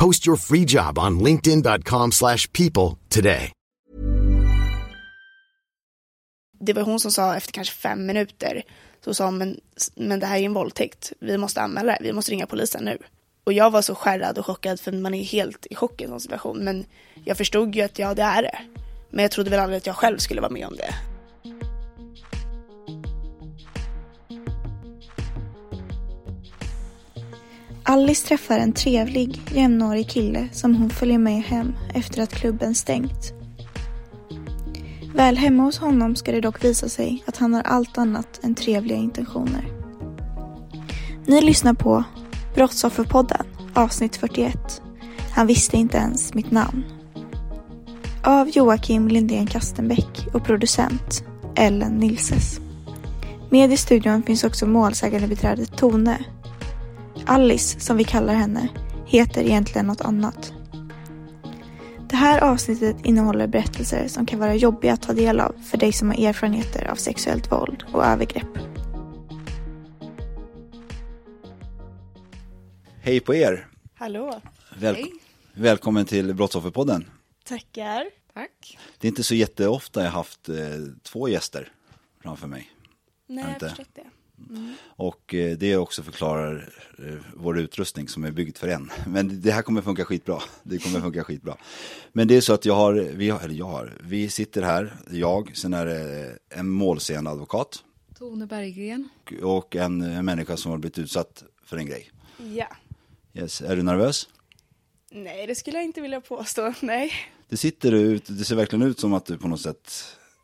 Post your free job on linkedin.com/people slash people today. Det var hon som sa efter kanske fem minuter, så sa hon, men, men det här är en våldtäkt, vi måste anmäla det, vi måste ringa polisen nu. Och jag var så skärrad och chockad för man är helt i chock i en sån situation. Men jag förstod ju att ja, det är det. Men jag trodde väl aldrig att jag själv skulle vara med om det. Alice träffar en trevlig, jämnårig kille som hon följer med hem efter att klubben stängt. Väl hemma hos honom ska det dock visa sig att han har allt annat än trevliga intentioner. Ni lyssnar på Brottsofferpodden avsnitt 41. Han visste inte ens mitt namn. Av Joakim Lindén Kastenbäck och producent Ellen Nilses. Med i studion finns också målsägandebiträdet Tone. Alice, som vi kallar henne, heter egentligen något annat. Det här avsnittet innehåller berättelser som kan vara jobbiga att ta del av för dig som har erfarenheter av sexuellt våld och övergrepp. Hej på er! Hallå! Väl Hej. Välkommen till Brottsofferpodden. Tackar. Tack. Det är inte så jätteofta jag haft eh, två gäster framför mig. Nej, jag inte? har förstått det. Och eh, det också förklarar eh, vår utrustning som är byggd för en. Men det här kommer funka skitbra. Det kommer funka skitbra. Men det är så att jag har, vi har, eller jag har, vi sitter här, jag, sen är det en målsägande advokat Tone Berggren. och en, en människa som har blivit utsatt för en grej. Ja. Yes. Är du nervös? Nej, det skulle jag inte vilja påstå. Nej. Det sitter ut, det ser verkligen ut som att du på något sätt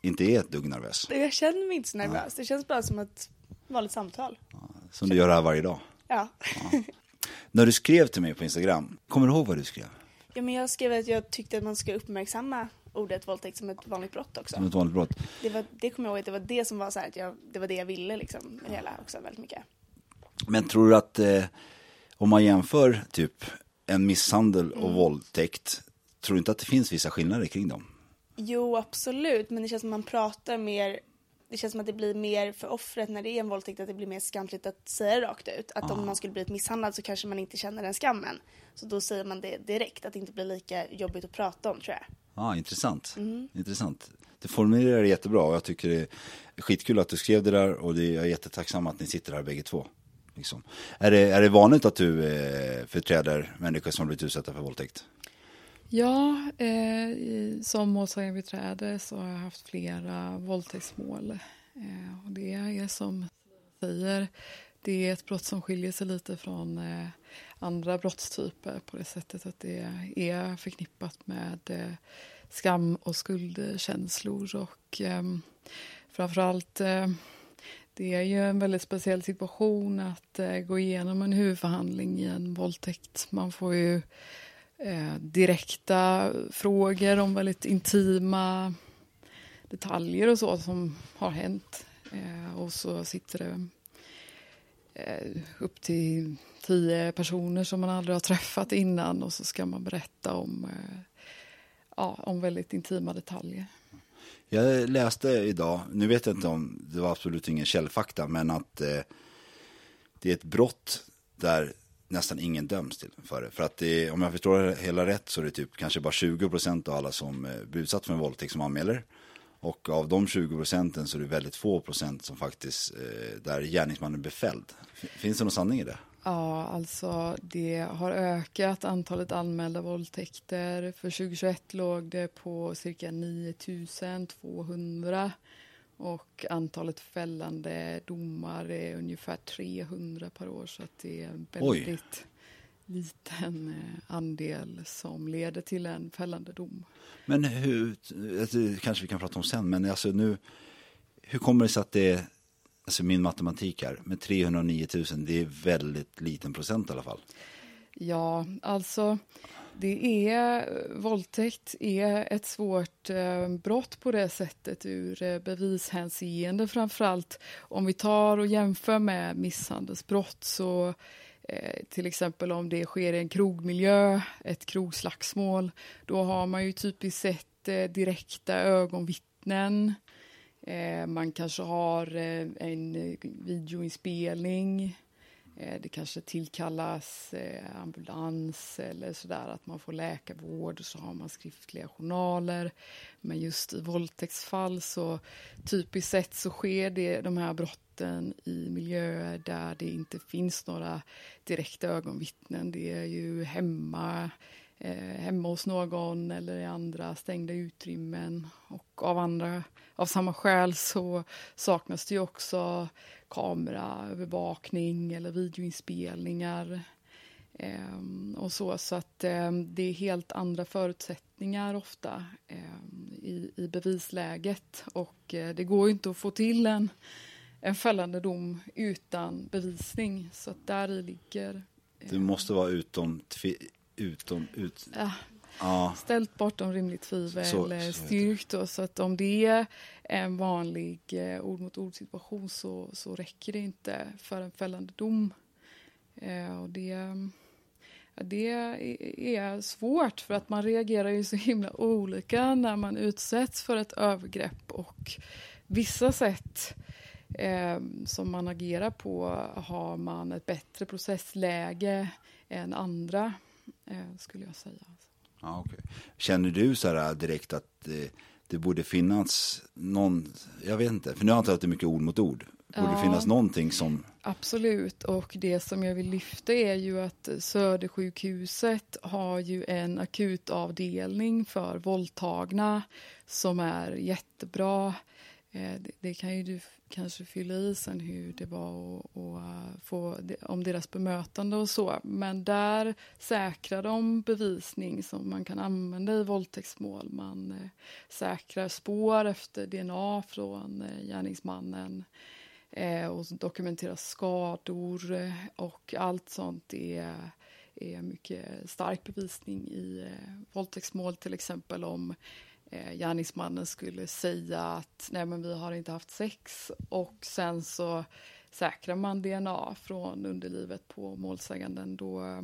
inte är ett dugg nervös. Jag känner mig inte så nervös. Det känns bara som ett vanligt samtal. Som du gör här varje dag. Ja. När du skrev till mig på Instagram, kommer du ihåg vad du skrev? ja, men jag skrev att jag tyckte att man ska uppmärksamma ordet våldtäkt som ett vanligt brott också. Som ett vanligt brott. Det, var, det kommer jag ihåg att det var det som var så här att jag, det var det jag ville liksom med hela också väldigt mycket. Men tror du att eh, om man jämför typ en misshandel och Mm. våldtäkt, tror du inte att det finns vissa skillnader kring dem? Jo, absolut, men det känns som man pratar mer det känns som att det blir mer för offret när det är en våldtäkt att det blir mer skamligt att säga det rakt ut. Att om man skulle bli misshandlad så kanske man inte känner den skammen. Så då säger man det direkt, att det inte blir lika jobbigt att prata om tror jag. Ja, intressant. Mm. intressant. Du formulerar det jättebra och jag tycker det är skitkul att du skrev det där och det, jag är jättetacksam att ni sitter här bägge två. Liksom. Är, det, är det vanligt att du eh, förträder människor som blivit utsatta för våldtäkt? Ja, eh, som målsägandebiträde så har jag haft flera våldtäktsmål. Eh, och det är som säger, det är ett brott som skiljer sig lite från eh, andra brottstyper på det sättet att det är förknippat med eh, skam och skuldkänslor och eh, framförallt eh, det är ju en väldigt speciell situation att eh, gå igenom en huvudförhandling i en våldtäkt. Man får ju eh, direkta frågor om väldigt intima detaljer och så som har hänt. Eh, och så sitter det eh, upp till tio personer som man aldrig har träffat innan och så ska man berätta om, eh, ja, om väldigt intima detaljer. Jag läste idag, nu vet jag inte om det var absolut ingen källfakta, men att eh, det är ett brott där nästan ingen döms till för det. För att det, om jag förstår det hela rätt så är det typ kanske bara 20 procent av alla som eh, blir utsatt för en våldtäkt som anmäler. Och av de 20 procenten så är det väldigt få procent som faktiskt, eh, där gärningsmannen blir fälld. Finns det någon sanning i det? Ja, alltså det har ökat antalet anmälda våldtäkter. För 2021 låg det på cirka 9200 och antalet fällande domar är ungefär 300 per år så att det är en väldigt Oj. liten eh, andel som leder till en fällande dom. Men hur, det kanske vi kan prata om sen, men alltså nu, hur kommer det sig att det är alltså min matematik här, med 309 000, det är väldigt liten procent i alla fall. Ja, alltså det är, våldtäkt är ett svårt eh, brott på det sättet ur eh, bevishänseende framförallt. Om vi tar och jämför med misshandelsbrott så eh, till exempel om det sker i en krogmiljö, ett krogslagsmål, då har man ju typiskt sett eh, direkta ögonvittnen Eh, man kanske har eh, en eh, videoinspelning. Eh, det kanske tillkallas eh, ambulans eller sådär att man får läkarvård och så har man skriftliga journaler. Men just i våldtäktsfall så typiskt sett så sker det, de här brotten i miljöer där det inte finns några direkta ögonvittnen. Det är ju hemma hemma hos någon eller i andra stängda utrymmen. Och av, andra, av samma skäl så saknas det ju också kameraövervakning eller videoinspelningar. Eh, och så, så att eh, det är helt andra förutsättningar ofta eh, i, i bevisläget. Och eh, det går ju inte att få till en, en fällande dom utan bevisning. Så att där ligger det måste vara utom utom... Ut, ja. ja. Ställt bortom rimligt tvivel, så, så styrkt. Då, så att om det är en vanlig eh, ord mot ord situation så, så räcker det inte för en fällande dom. Eh, och det, det är svårt för att man reagerar ju så himla olika när man utsätts för ett övergrepp och vissa sätt eh, som man agerar på har man ett bättre processläge än andra eh, skulle jag säga. Ja, okay. Känner du så här direkt att det, det borde finnas någon, jag vet inte, för nu antar jag är mycket ord mot ord. Borde ja, det finnas någonting som... Absolut, och det som jag vill lyfta är ju att Södersjukhuset har ju en akutavdelning för våldtagna som är jättebra. Eh, det, det, kan ju du kanske fylla i sen hur det var och, och eh, få om deras bemötande och så. Men där säkrar de bevisning som man kan använda i våldtäktsmål. Man eh, säkrar spår efter DNA från eh, gärningsmannen eh, och dokumenterar skador eh, och allt sånt är är mycket stark bevisning i våldtäktsmål till exempel om eh, gärningsmannen skulle säga att nej men vi har inte haft sex och sen så säkrar man DNA från underlivet på målsäganden då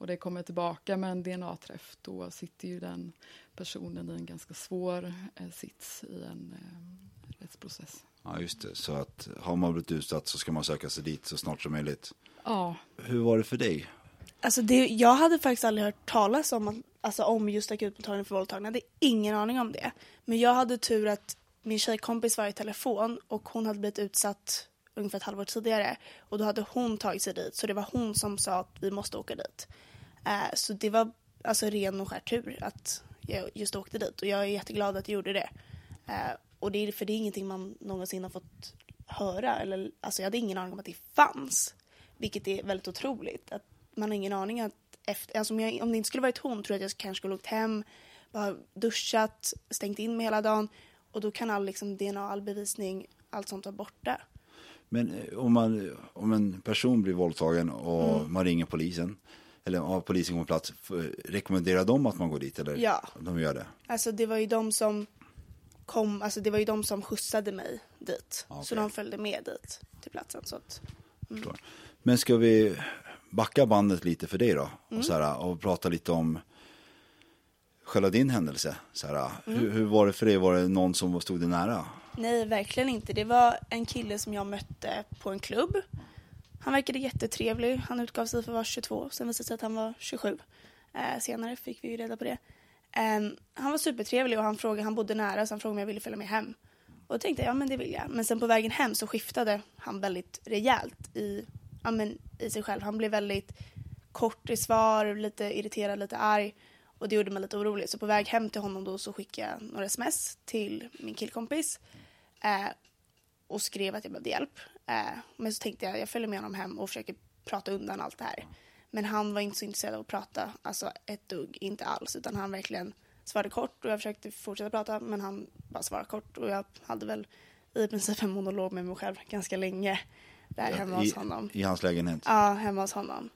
och det kommer tillbaka med en DNA-träff då sitter ju den personen i en ganska svår eh, sits i en eh, rättsprocess. Ja just det, så att har man blivit utsatt så ska man söka sig dit så snart som möjligt. Ja. Hur var det för dig? Alltså det, jag hade faktiskt aldrig hört talas om, alltså om just akutmottagningen för våldtagna. Jag hade ingen aning om det. Men jag hade tur att min tjejkompis var i telefon och hon hade blivit utsatt ungefär ett halvår tidigare. Och då hade hon tagit sig dit. Så det var hon som sa att vi måste åka dit. Eh, så det var alltså ren och skär tur att jag just åkte dit. Och jag är jätteglad att jag gjorde det. Eh, och det är, för det är ingenting man någonsin har fått höra. Eller, alltså jag hade ingen aning om att det fanns. Vilket är väldigt otroligt. Att man har ingen aning att efter, alltså om, jag, om det inte skulle varit hon tror jag att jag kanske skulle åkt hem, bara duschat, stängt in mig hela dagen och då kan all liksom, DNA, all bevisning, allt sånt vara borta. Men eh, om, man, om en person blir våldtagen och mm. man ringer polisen, eller om polisen kommer på plats, rekommenderar de att man går dit? Eller ja. De gör det? Alltså det var ju de som kom, alltså det var ju de som skjutsade mig dit. Okay. Så de följde med dit till platsen. Så att, mm. Men ska vi backa bandet lite för dig då och, mm. så här, och prata lite om själva din händelse. Så här, mm. hur, hur, var det för dig? Var det någon som stod dig nära? Nej, verkligen inte. Det var en kille som jag mötte på en klubb. Han verkade jättetrevlig. Han utgav sig för att vara 22. Sen visade det sig att han var 27. Eh, senare fick vi ju reda på det. Eh, han var supertrevlig och han, frågade, han bodde nära så han frågade om jag ville följa med hem. Och då tänkte jag, ja men det vill jag. Men sen på vägen hem så skiftade han väldigt rejält i ja, men, i sig själv. Han blev väldigt kort i svar, lite irriterad, lite arg. Och det gjorde mig lite orolig. Så på väg hem till honom då så skickade jag några sms till min killkompis. Eh, och skrev att jag behövde hjälp. Eh, men så tänkte jag, jag följer med honom hem och försöker prata undan allt det här. Men han var inte så intresserad av att prata, alltså ett dugg, inte alls. Utan han verkligen svarade kort och jag försökte fortsätta prata men han bara svarade kort. Och jag hade väl i princip en monolog med mig själv ganska länge. Där hemma hos honom. I hans lägenhet? Ja, hemma hos honom.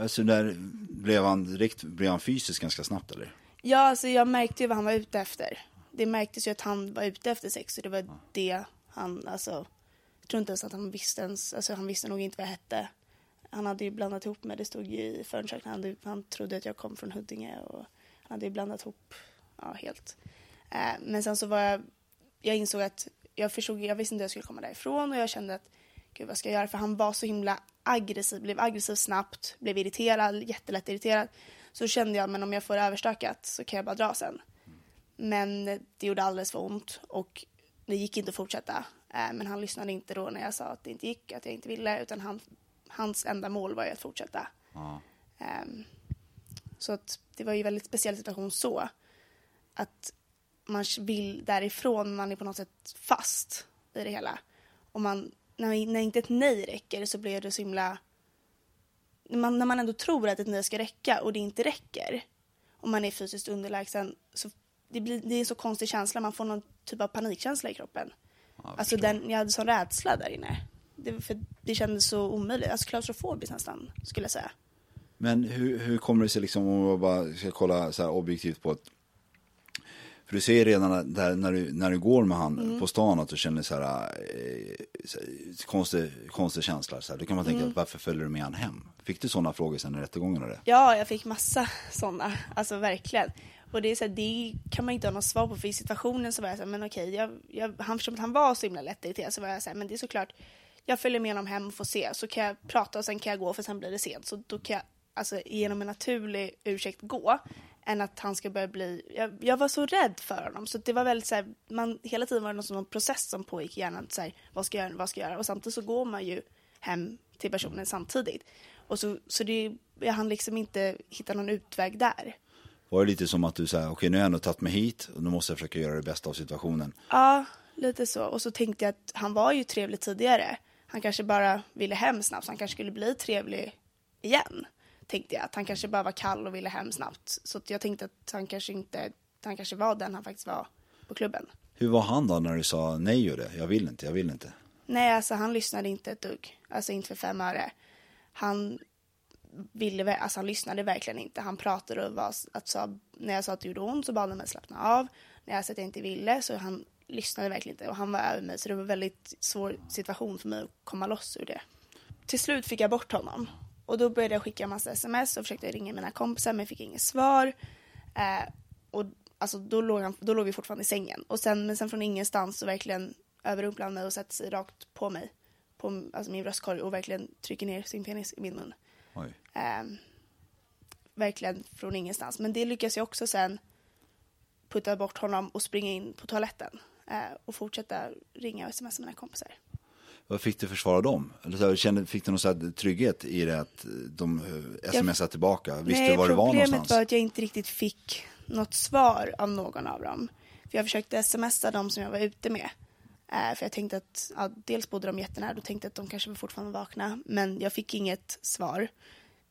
Alltså där blev han direkt, blev han fysiskt ganska snabbt eller? Ja, alltså jag märkte ju vad han var ute efter. Det märktes ju att han var ute efter sex och det var ja. det han, alltså, jag tror inte ens att han visste ens, alltså han visste nog inte vad jag hette. Han hade ju blandat ihop mig, det stod ju i förundersökningen, han, han trodde att jag kom från Huddinge och han hade ju blandat ihop, ja helt. Eh, men sen så var jag, jag insåg att jag förstod, jag visste inte hur jag skulle komma därifrån och jag kände att gud vad ska jag göra? För han var så himla aggressiv, blev aggressiv snabbt, blev irriterad, jättelätt irriterad. Så kände jag, men om jag får överstökat så kan jag bara dra sen. Men det gjorde alldeles för ont och det gick inte att fortsätta. Eh, men han lyssnade inte då när jag sa att det inte gick, att jag inte ville, utan han, hans enda mål var ju att fortsätta. Ja. Um, så att det var ju en väldigt speciell situation så. Att man vill därifrån, man är på något sätt fast i det hela. Och man, när, när inte ett nej räcker så blir det så himla... När man, när man ändå tror att ett nej ska räcka och det inte räcker och man är fysiskt underlägsen så det, blir, det är en så konstig känsla, man får någon typ av panikkänsla i kroppen. Ja, alltså den, jag hade sån rädsla där inne. Det, för det kändes så omöjligt, alltså klaustrofobiskt nästan skulle jag säga. Men hur, hur kommer det sig liksom om man bara ska kolla så här objektivt på ett för du ser redan där när du, när du går med han mm. på stan att du känner så här, eh, konstig, konstig känsla. Så här. Då kan man tänka, mm. varför följer du med han hem? Fick du sådana frågor sen i rättegången? Eller? Ja, jag fick massa sådana. Alltså verkligen. Och det, är så här, det kan man inte ha något svar på, för i situationen så var jag så här, men okej, jag, jag, han, att han var så himla lätt irriterad så var jag så här, men det är såklart, jag följer med honom hem och får se, så kan jag prata och sen kan jag gå för sen blir det sent. Så då kan jag alltså, genom en naturlig ursäkt gå än att han ska börja bli... Jag, jag var så rädd för honom. Så det var väldigt så här, man, hela tiden var det någon, någon process som pågick i hjärnan. Så här, vad ska jag göra, vad ska jag göra? Och samtidigt så går man ju hem till personen samtidigt. Och så, så det, jag hann liksom inte hitta någon utväg där. Var det lite som att du sa, okej okay, nu har jag ändå tagit mig hit och nu måste jag försöka göra det bästa av situationen? Ja, lite så. Och så tänkte jag att han var ju trevlig tidigare. Han kanske bara ville hem snabbt, så han kanske skulle bli trevlig igen tänkte jag att han kanske bara var kall och ville hem snabbt. Så jag tänkte att han kanske inte, han kanske var den han faktiskt var på klubben. Hur var han då när du sa nej och det? Jag vill inte, jag vill inte. Nej, alltså han lyssnade inte ett dugg. Alltså inte för fem öre. Han ville, alltså han lyssnade verkligen inte. Han pratade och var, alltså, när jag sa att det gjorde ont så bad han mig slappna av. När jag sa att jag inte ville så han lyssnade verkligen inte och han var över mig så det var en väldigt svår situation för mig att komma loss ur det. Till slut fick jag bort honom och då började jag skicka massa sms och försökte ringa mina kompisar men fick inget svar. Eh, och alltså, då, låg han, då låg vi fortfarande i sängen. Och sen, men sen från ingenstans så verkligen överrumplar han mig och sätter sig rakt på mig. På alltså min bröstkorg och verkligen trycker ner sin penis i min mun. Eh, verkligen från ingenstans. Men det lyckas jag också sen putta bort honom och springa in på toaletten. Eh, och fortsätta ringa och smsa mina kompisar. Vad fick du försvara dem? Eller kände, fick du någon så trygghet i det att de eh, smsade tillbaka? Visste nej, du var du var någonstans? Problemet var att jag inte riktigt fick något svar av någon av dem. För jag försökte smsa dem som jag var ute med. Eh, för jag tänkte att, ja, dels bodde de jättenära, då tänkte jag att de kanske var fortfarande vakna. Men jag fick inget svar.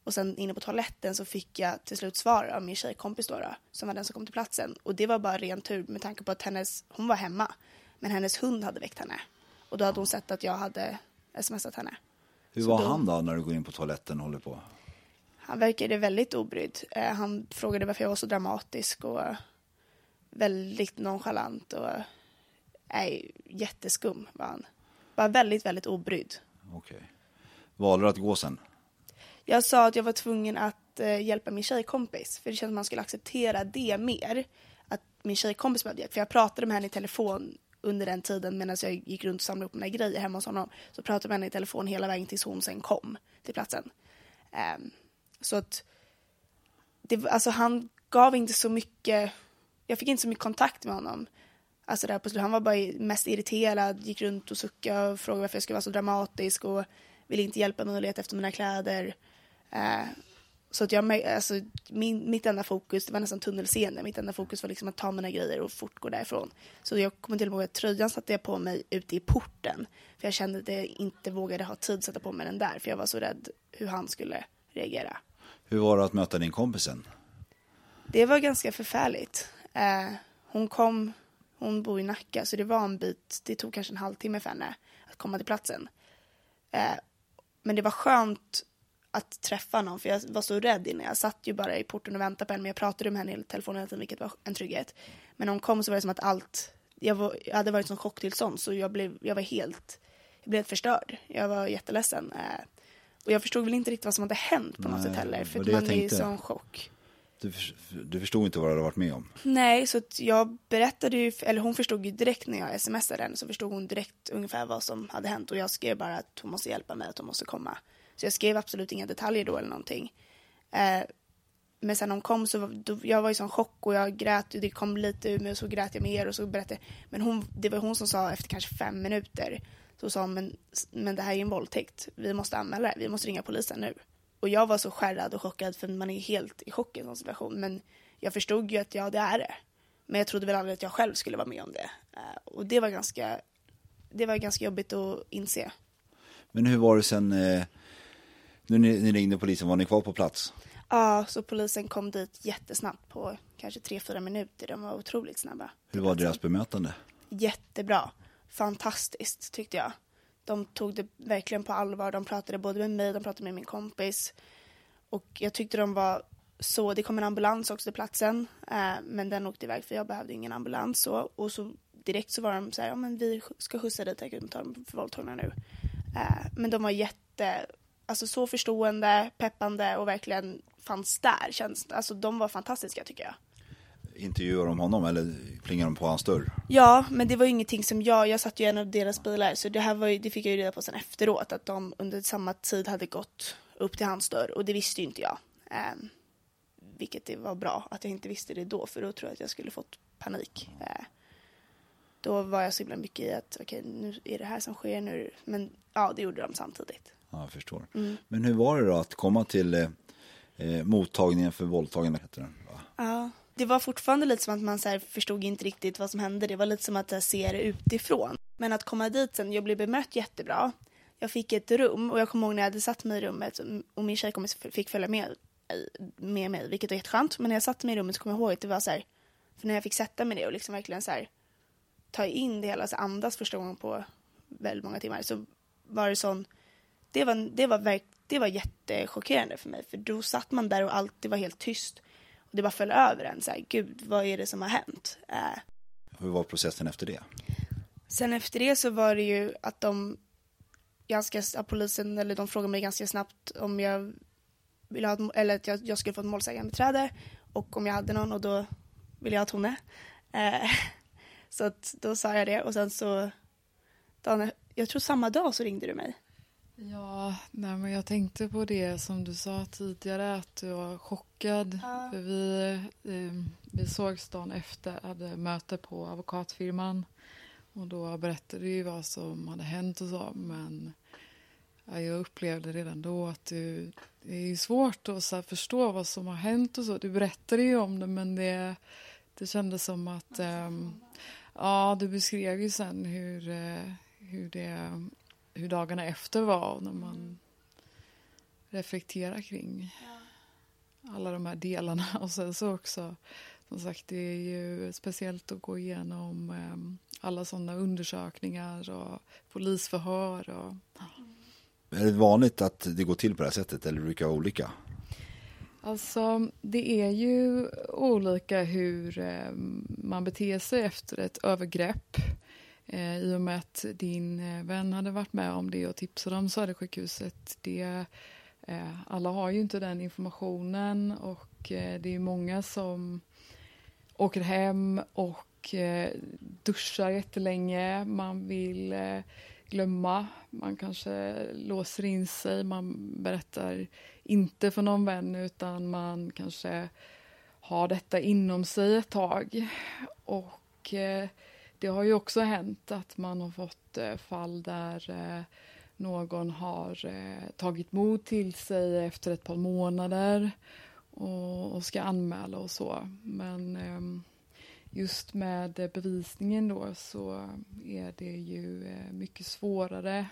Och sen inne på toaletten så fick jag till slut svar av min tjejkompis då, då, som var den som kom till platsen. Och det var bara ren tur med tanke på att hennes, hon var hemma. Men hennes hund hade väckt henne. Och då hade hon sett att jag hade smsat henne. Hur var då, han då när du går in på toaletten och håller på? Han verkade väldigt obrydd. Eh, han frågade varför jag var så dramatisk och väldigt nonchalant och nej, jätteskum var han. Var väldigt, väldigt obrydd. Okej. Okay. Valde du att gå sen? Jag sa att jag var tvungen att eh, hjälpa min tjejkompis. För det kändes som att man skulle acceptera det mer. Att min tjejkompis behövde hjälp. För jag pratade med henne i telefon under den tiden medan jag gick runt och samlade upp mina grejer hemma hos honom så pratade jag med henne i telefon hela vägen tills hon sen kom till platsen. Um, så att det, alltså han gav inte så mycket, jag fick inte så mycket kontakt med honom. Alltså där på slutet, han var bara mest irriterad, gick runt och suckade och frågade varför jag skulle vara så dramatisk och ville inte hjälpa mig att leta efter mina kläder. Uh, så att jag, alltså, min, mitt enda fokus, det var nästan tunnelseende, mitt enda fokus var liksom att ta mina grejer och fort gå därifrån. Så jag kommer till och med att tröjan satte jag på mig ute i porten. För jag kände att jag inte vågade ha tid att sätta på mig den där, för jag var så rädd hur han skulle reagera. Hur var det att möta din kompisen? Det var ganska förfärligt. Eh, hon kom, hon bor i Nacka, så det var en bit, det tog kanske en halvtimme för henne att komma till platsen. Eh, men det var skönt att träffa någon för jag var så rädd innan. Jag satt ju bara i porten och väntade på henne men jag pratade med henne i telefonen hela tiden vilket var en trygghet. Men när hon kom så var det som att allt, jag, var, jag hade varit som chocktillstånd så jag blev, jag var helt, jag blev förstörd. Jag var jätteledsen. Eh, och jag förstod väl inte riktigt vad som hade hänt på Nej, något sätt heller för att man är i sån chock. Du, du förstod inte vad du hade varit med om? Nej, så jag berättade ju, eller hon förstod ju direkt när jag smsade henne så förstod hon direkt ungefär vad som hade hänt och jag skrev bara att hon måste hjälpa mig, att hon måste komma. Så jag skrev absolut inga detaljer då eller någonting. Eh, men sen hon kom så då, jag var i sån chock och jag grät det kom lite ur mig och så grät jag mer och så berättade men hon, det var hon som sa efter kanske fem minuter så sa hon men, men det här är en våldtäkt, vi måste anmäla det, vi måste ringa polisen nu. Och jag var så skärrad och chockad för man är helt i chock i en sån situation men jag förstod ju att ja det är det. Men jag trodde väl aldrig att jag själv skulle vara med om det. Eh, och det var ganska, det var ganska jobbigt att inse. Men hur var det sen eh när ni, ni ringde polisen, var ni kvar på plats? Ja, så polisen kom dit jättesnabbt på kanske tre fyra minuter. De var otroligt snabba. Hur var deras bemötande? Jättebra. Fantastiskt tyckte jag. De tog det verkligen på allvar. De pratade både med mig, de pratade med min kompis. Och jag tyckte de var så, det kom en ambulans också till platsen. Eh, men den åkte iväg för jag behövde ingen ambulans. Så, och så direkt så var de så här, ja men vi ska skjutsa dit akuttmottagningen för våldtagna nu. Eh, men de var jätte alltså så förstående, peppande och verkligen fanns där. Känns, alltså de var fantastiska tycker jag. Intervjuar de honom eller plingar de på hans dörr? Ja, men det var ju ingenting som jag, jag satt ju i en av deras bilar så det här var ju, det fick jag ju reda på sen efteråt att de under samma tid hade gått upp till hans dörr och det visste ju inte jag. Eh, vilket det var bra att jag inte visste det då för då tror jag att jag skulle fått panik. Eh, då var jag så himla mycket i att okej okay, nu är det här som sker nu. Men ja, det gjorde de samtidigt. Ja, jag förstår. Mm. Men hur var det då att komma till eh, eh mottagningen för våldtagna? Heter den, va? Ja, det var fortfarande lite som att man så här, förstod inte riktigt vad som hände. Det var lite som att se det utifrån. Men att komma dit sen, jag blev bemött jättebra. Jag fick ett rum och jag kommer ihåg när jag hade satt mig i rummet och min tjejkompis fick följa med, med mig, vilket var jätteskönt. Men när jag satte mig i rummet så kommer jag ihåg att det var så här, för när jag fick sätta mig ner och liksom verkligen så här, ta in det hela, så andas första gången på väldigt många timmar, så var det sån det var, det var, verk, det var jättechockerande för mig. För då satt man där och allt det var helt tyst. Och det bara föll över en. Så här, Gud, vad är det som har hänt? Äh. Hur var processen efter det? Sen efter det så var det ju att de ganska, polisen, eller de frågade mig ganska snabbt om jag ville ha, eller att jag, jag skulle få ett målsägandebiträde och om jag hade någon och då ville jag ha Tone. Eh, så att då sa jag det och sen så, dagen, jag tror samma dag så ringde du mig. Ja, nej, men jag tänkte på det som du sa tidigare att du var chockad. Ja. För vi, eh, vi sågs dagen efter, hade möte på advokatfirman och då berättade du vad som hade hänt och så men ja, jag upplevde redan då att du, det är svårt att så förstå vad som har hänt och så. Du berättade ju om det men det, det kändes som att eh, ja, du beskrev ju sen hur, eh, hur det hur dagarna efter var när man mm. reflekterar kring alla de här delarna. Och sen så också, som sagt, det är ju speciellt att gå igenom um, alla sådana undersökningar och polisförhör. Och, ja. Är det vanligt att det går till på det här sättet eller brukar det vara olika? Alltså, det är ju olika hur um, man beter sig efter ett övergrepp. Eh, I och med att din eh, vän hade varit med om det och tipsade om Södersjukhuset. Det, eh, alla har ju inte den informationen och eh, det är många som åker hem och eh, duschar jättelänge. Man vill eh, glömma. Man kanske låser in sig. Man berättar inte för någon vän utan man kanske har detta inom sig ett tag. Och eh, det har ju också hänt att man har fått eh, fall där eh, någon har eh, tagit mod till sig efter ett par månader och, ska anmäla och så. Men ehm, just med bevisningen då så är det ju mycket svårare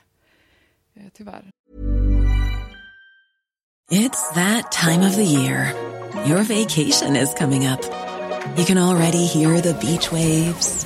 tyvärr. It's that time of the year. Your vacation is coming up. You can already hear the beach waves,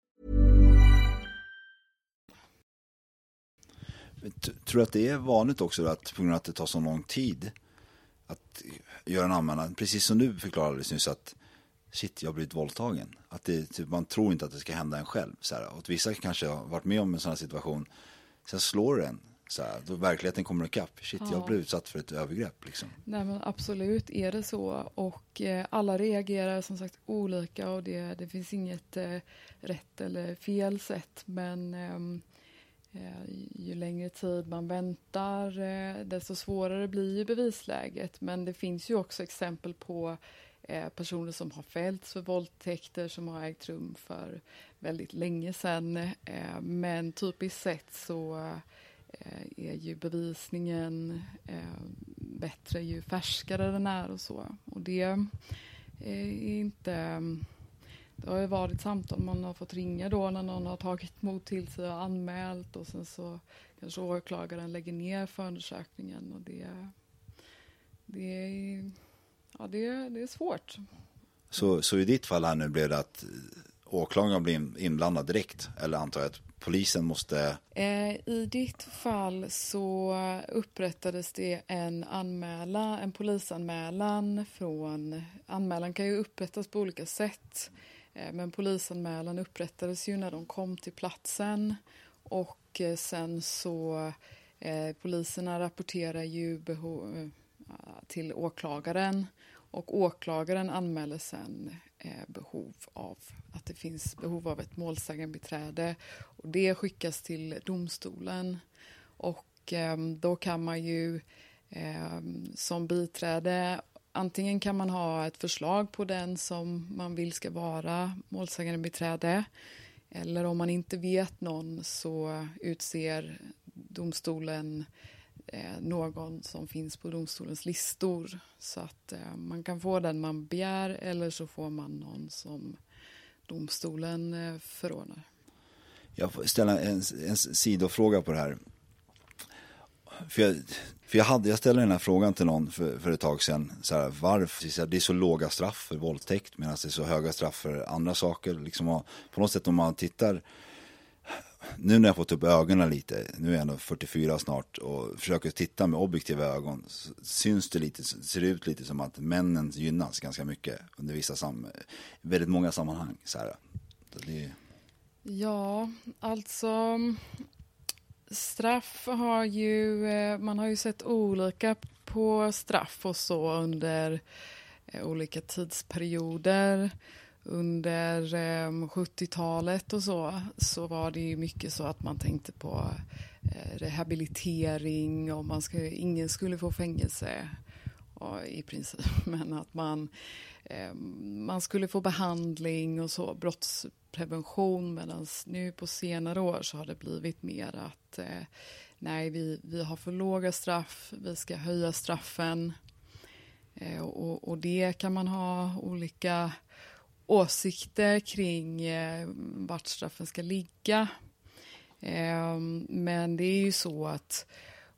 Tror du att det är vanligt också att på grund av att det tar så lång tid att göra en anmälan, precis som du förklarade alldeles nyss att shit, jag har blivit våldtagen. Att det, typ, man tror inte att det ska hända en själv. Så här. Och vissa kanske har varit med om en sån här situation, sen slår en. Så här, då verkligheten kommer ikapp. Shit, jag Ja. blev utsatt för ett övergrepp. Liksom. Nej men absolut är det så och eh, alla reagerar som sagt olika och det, det finns inget eh, rätt eller fel sätt men eh, Eh, ju längre tid man väntar eh, desto svårare blir ju bevisläget men det finns ju också exempel på eh, personer som har fällts för våldtäkter som har ägt rum för väldigt länge sedan men typiskt sett så är ju bevisningen bättre ju färskare den är och så. Och det är inte... Det har ju varit samtal man har fått ringa då när någon har tagit mod till sig och anmält och sen så kanske åklagaren lägger ner förundersökningen och det, det, är, ja, det, det är svårt. Så, så i ditt fall här nu blev det att åklagaren blir in- inblandad direkt? Eller antar jag att polisen måste... Eh, I ditt fall så upprättades det en anmälan, en polisanmälan från... Anmälan kan ju upprättas på olika sätt. Eh, men polisanmälan upprättades ju när de kom till platsen. Och eh, sen så... Eh, poliserna rapporterar ju behov, eh, till åklagaren. Och åklagaren anmäler sen eh, behov av att det finns behov av ett målsägandebiträde. Och det skickas till domstolen. Och eh, då kan man ju ehm, som biträde Antingen kan man ha ett förslag på den som man vill ska vara målsägandebiträde. Eller om man inte vet någon så utser domstolen eh, någon som finns på domstolens listor. Så att eh, man kan få den man begär eller så får man någon som domstolen eh, förordnar. Jag får ställa en, en sidofråga på det här. För jag, för jag, hade, jag ställde den här frågan till någon för, för ett tag sedan. Så här, varför så här, det är så låga straff för våldtäkt medan det är så höga straff för andra saker. Liksom, och på något sätt om man tittar, nu när jag fått upp ögonen lite, nu är jag ändå 44 snart och försöker titta med objektiva ögon, syns det lite, ser det ut lite som att männen gynnas ganska mycket under vissa sam, väldigt många sammanhang. Så här. Det, Ja, alltså straff har ju, eh, man har ju sett olika på straff och så under eh, olika tidsperioder. Under ehm, 70-talet och så, så var det ju mycket så att man tänkte på eh, rehabilitering och man ska, ingen skulle få fängelse och, i princip, men att man, ehm, man skulle få behandling och så, prevention medan nu på senare år så har det blivit mer att eh, nej, vi, vi har för låga straff, vi ska höja straffen eh, och, och det kan man ha olika åsikter kring eh, vart straffen ska ligga. Eh, men det är ju så att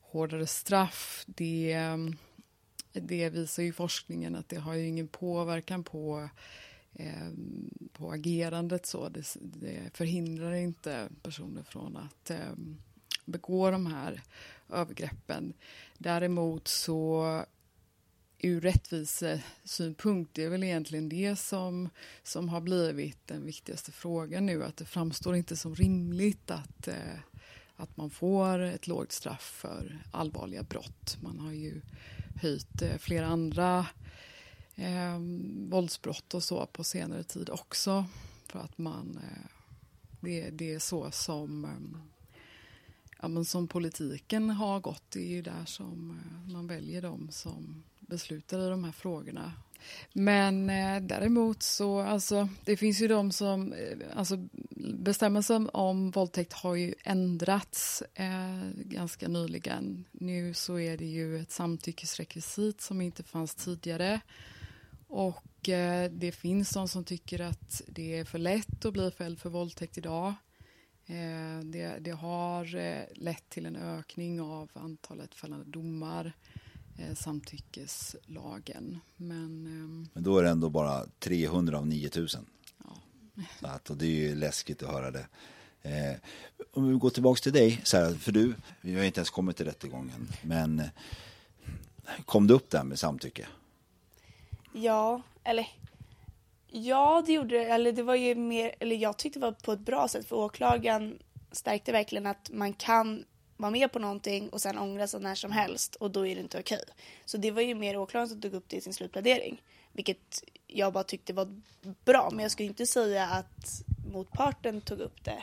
hårdare straff, det det visar ju forskningen att det har ju ingen påverkan på eh, på agerandet så. Det, det, förhindrar inte personer från att eh, begå de här övergreppen. Däremot så ur rättvisesynpunkt, det är väl egentligen det som, som har blivit den viktigaste frågan nu, att det framstår inte som rimligt att, eh, att man får ett lågt straff för allvarliga brott. Man har ju höjt eh, flera andra eh, våldsbrott och så på senare tid också, för att man, eh, det, det är så som eh, ja, men som politiken har gått. Det är ju där som eh, man väljer dem som beslutar i de här frågorna. Men eh, däremot så, alltså, det finns ju de som, eh, alltså bestämmelsen om våldtäkt har ju ändrats eh, ganska nyligen. Nu så är det ju ett samtyckesrekvisit som inte fanns tidigare. Och eh, det finns de som tycker att det är för lätt att bli fälld för våldtäkt idag. Eh, det, det, har eh, lett till en ökning av antalet fällande domar, eh, samtyckeslagen. Men, ehm, Men då är det ändå bara 300 av 9000. Ja. Att, och det är ju läskigt att höra det. Eh, om vi går tillbaka till dig, så här, för du, vi har inte ens kommit till rättegången, men kom det upp där med samtycke? Ja, eller Ja, det gjorde det. Eller det var ju mer, eller jag tyckte det var på ett bra sätt för åklagaren stärkte verkligen att man kan vara med på någonting och sen ångra sig när som helst och då är det inte okej. Så det var ju mer åklagaren som tog upp det i sin slutplädering. Vilket jag bara tyckte var bra. Men jag skulle inte säga att motparten tog upp det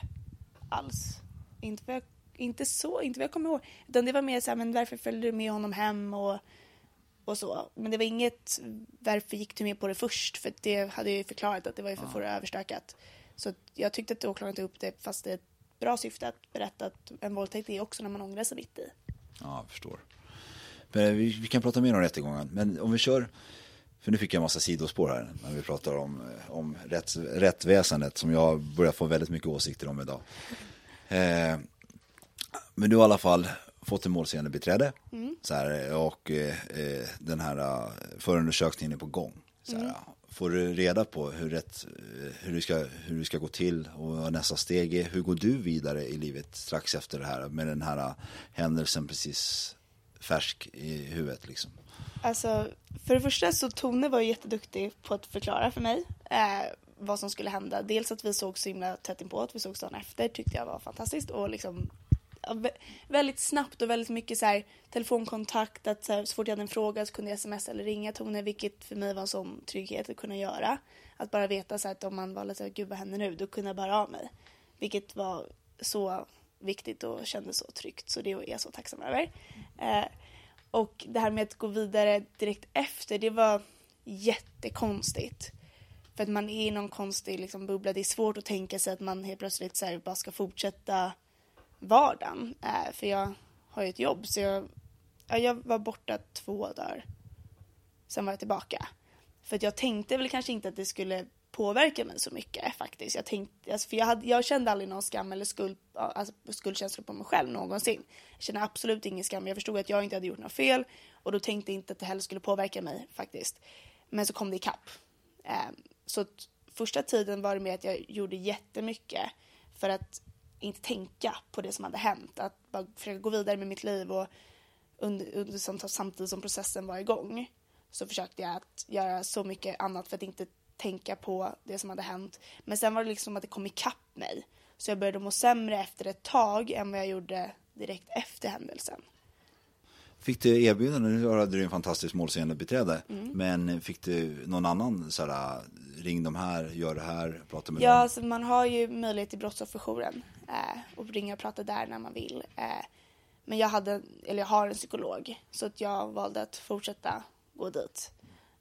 alls. Inte, för jag, inte så, inte vad jag kommer ihåg. Utan det var mer så här, men varför följde du med honom hem och och så. Men det var inget, varför gick du med på det först? För det hade jag ju förklarat att det var ju för att få det överstökat. Så jag tyckte att åklagaren tog upp det fast det är ett bra syfte att berätta att en våldtäkt är också när man ångrar sig mitt i. Ja, jag förstår. Men vi, vi kan prata mer om rättegången, men om vi kör för nu fick jag en massa sidospår här när vi pratar om, om rätts, rättväsendet som jag börjar få väldigt mycket åsikter om idag. Eh, men du har i alla fall fått en målsägande beträde mm. så här, och eh, den här uh, förundersökningen är på gång. Så här, mm. Får du reda på hur, rätt, eh, hur, du ska, hur du ska gå till och vad nästa steg är? Hur går du vidare i livet strax efter det här med den här uh, händelsen precis färsk i huvudet liksom? Alltså, för det första så Tone var jätteduktig på att förklara för mig eh, vad som skulle hända. Dels att vi såg så himla tätt inpå, att vi såg dagen efter tyckte jag var fantastiskt och liksom väldigt snabbt och väldigt mycket så här, telefonkontakt. Att så, här, så fort jag hade en fråga så kunde jag sms eller ringa Tone, vilket för mig var en sån trygghet att kunna göra. Att bara veta så här, att om man var lite gud vad händer nu, då kunde jag bara av mig. Vilket var så viktigt och kändes så tryggt, så det är jag så tacksam över. Eh, och det här med att gå vidare direkt efter, det var jättekonstigt. För att man är i någon konstig liksom, bubbla. Det är svårt att tänka sig att man helt plötsligt så här, bara ska fortsätta vardagen. Eh, för jag har ju ett jobb så jag, ja, jag var borta två dagar. Sen var jag tillbaka. För att jag tänkte väl kanske inte att det skulle påverka mig så mycket faktiskt. Jag, tänkte, alltså, för jag, hade, jag kände aldrig någon skam eller skuld, alltså, skuldkänsla på mig själv någonsin. Jag kände absolut ingen skam. Jag förstod att jag inte hade gjort något fel och då tänkte jag inte att det heller skulle påverka mig faktiskt. Men så kom det ikapp. Eh, så första tiden var det med att jag gjorde jättemycket för att inte tänka på det som hade hänt. Att bara försöka gå vidare med mitt liv och under, under, samtidigt som processen var igång så försökte jag att göra så mycket annat för att inte tänka på det som hade hänt. Men sen var det liksom att det kom ikapp mig. Så jag började må sämre efter ett tag än vad jag gjorde direkt efter händelsen. Fick du erbjudande, nu hade du en fantastisk målsägande beträde, mm. men fick du någon annan sådär, ring de här, gör det här, prata med ja, dem? Ja, alltså man har ju möjlighet till brottsofferjouren Eh, och ringa och prata där när man vill. Eh, men jag hade, eller jag har en psykolog, så att jag valde att fortsätta gå dit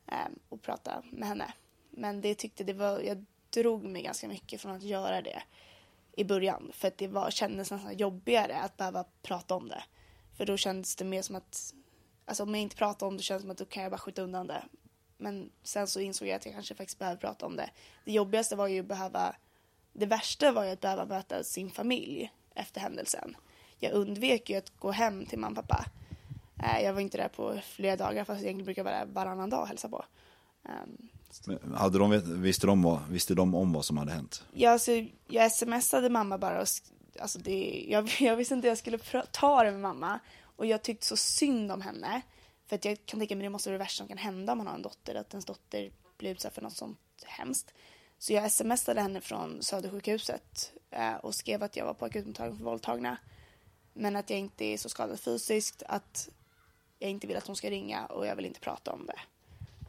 eh, och prata med henne. Men det tyckte det var, jag drog mig ganska mycket från att göra det i början, för att det var, kändes nästan jobbigare att behöva prata om det. För då kändes det mer som att, alltså om jag inte pratar om det känns det som att då kan jag bara skjuta undan det. Men sen så insåg jag att jag kanske faktiskt behöver prata om det. Det jobbigaste var ju att behöva, det värsta var ju att behöva möta sin familj efter händelsen. Jag undvek ju att gå hem till mamma och pappa. Eh, jag var inte där på flera dagar fast jag egentligen brukar vara där varannan dag och hälsa på. Um, Men hade de, visste, de vad, visste de om vad som hade hänt? jag, alltså, jag smsade mamma bara och alltså det, jag, jag visste inte jag skulle ta det med mamma och jag tyckte så synd om henne. För att jag kan tänka mig det måste vara det värsta som kan hända om man har en dotter, att ens dotter blir utsatt för något sånt hemskt. Så jag smsade henne från Södersjukhuset eh, och skrev att jag var på akutmottagningen för våldtagna. Men att jag inte är så skadad fysiskt, att jag inte vill att hon ska ringa och jag vill inte prata om det.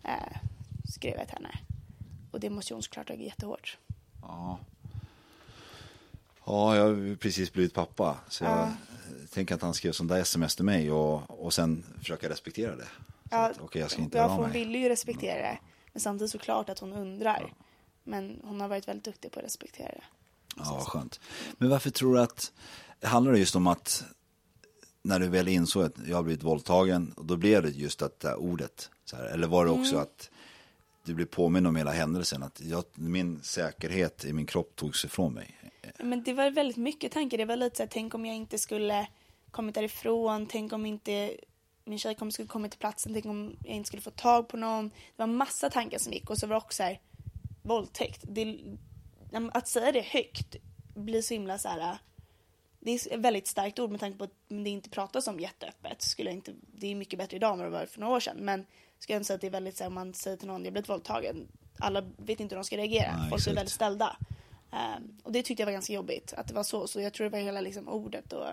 Eh, skrev jag till henne. Och det måste hon såklart ha tagit jättehårt. Ja. Ja, jag har precis blivit pappa. Så jag Ja. tänker att han skrev sån där sms till mig och, och sen försöka respektera det. Så Ja, att, Okej, jag ska inte ja, för hon ville ju respektera det. Men samtidigt såklart att hon undrar. Men hon har varit väldigt duktig på att respektera det. Ja, skönt. Men varför tror du att, handlar det just om att när du väl insåg att jag har blivit våldtagen, och då blev det just att det här ordet, så här, eller var det också Mm. att du blev påminn om hela händelsen, att jag, min säkerhet i min kropp togs ifrån mig? Men det var väldigt mycket tankar. Det var lite så här, tänk om jag inte skulle kommit därifrån. Tänk om inte min tjejkompis skulle kommit till platsen. Tänk om jag inte skulle få tag på någon. Det var massa tankar som gick. Och så var det också så här, våldtäkt. Det, att säga det högt blir så himla så här. Det är ett väldigt starkt ord med tanke på att det inte pratas om jätteöppet. Skulle jag inte, det är mycket bättre idag än vad det var för några år sedan. Men ska jag inte säga att det är väldigt så här, om man säger till någon jag blivit våldtagen. Alla vet inte hur de ska reagera. Nej, Folk är väldigt ställda. Ehm, och det tyckte jag var ganska jobbigt att det var så. Så jag tror det var hela liksom, ordet och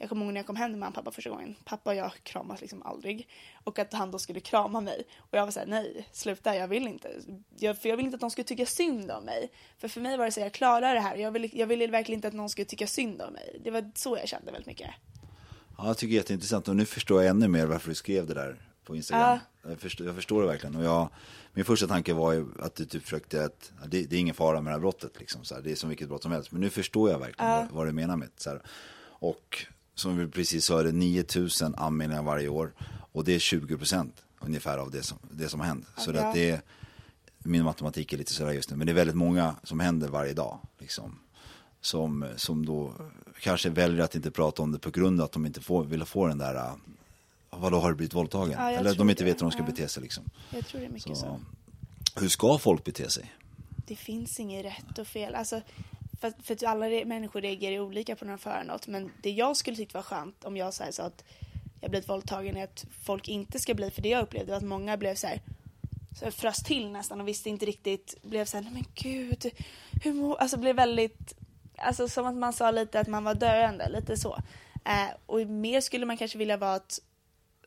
jag kommer ihåg när jag kom hem till mamma och pappa första gången. Pappa och jag kramas liksom aldrig. Och att han då skulle krama mig. Och jag var såhär, nej, sluta, jag vill inte. Jag, för jag vill inte att de skulle tycka synd om mig. För för mig var det så här, jag klarar det här. Jag ville jag ville verkligen inte att någon skulle tycka synd om mig. Det var så jag kände väldigt mycket. Ja, jag tycker det är jätteintressant och nu förstår jag ännu mer varför du skrev det där på Instagram. Jag, förstår, jag förstår det verkligen och jag, min första tanke var ju att du typ försökte att ja, det, det är ingen fara med det här brottet liksom, så här, det är som vilket brott som helst. Men nu förstår jag verkligen vad, vad du menar med det. Och som vi precis är 9000 anmälningar varje år och det är 20 procent ungefär av det som, det som har hänt. Så att det är, min matematik är lite sådär just nu, men det är väldigt många som händer varje dag. Liksom som, som då kanske väljer att inte prata om det på grund av att de inte får, vill få den där, äh, vadå har du blivit våldtagen? Ja, Eller de inte det. vet hur de ska Ja. bete sig liksom. Jag tror det är mycket så. Så, hur ska folk bete sig? det finns inget rätt och fel. Alltså, för, för att alla re- människor reagerar olika på när de får höra något. Men det jag skulle tycka var skönt om jag så här, sa att jag blivit våldtagen är att folk inte ska bli, för det jag upplevde var att många blev så här så frös till nästan och visste inte riktigt, blev så här, nej men gud, hur mår, alltså blev väldigt, alltså som att man sa lite att man var döende, lite så. Eh, och mer skulle man kanske vilja vara att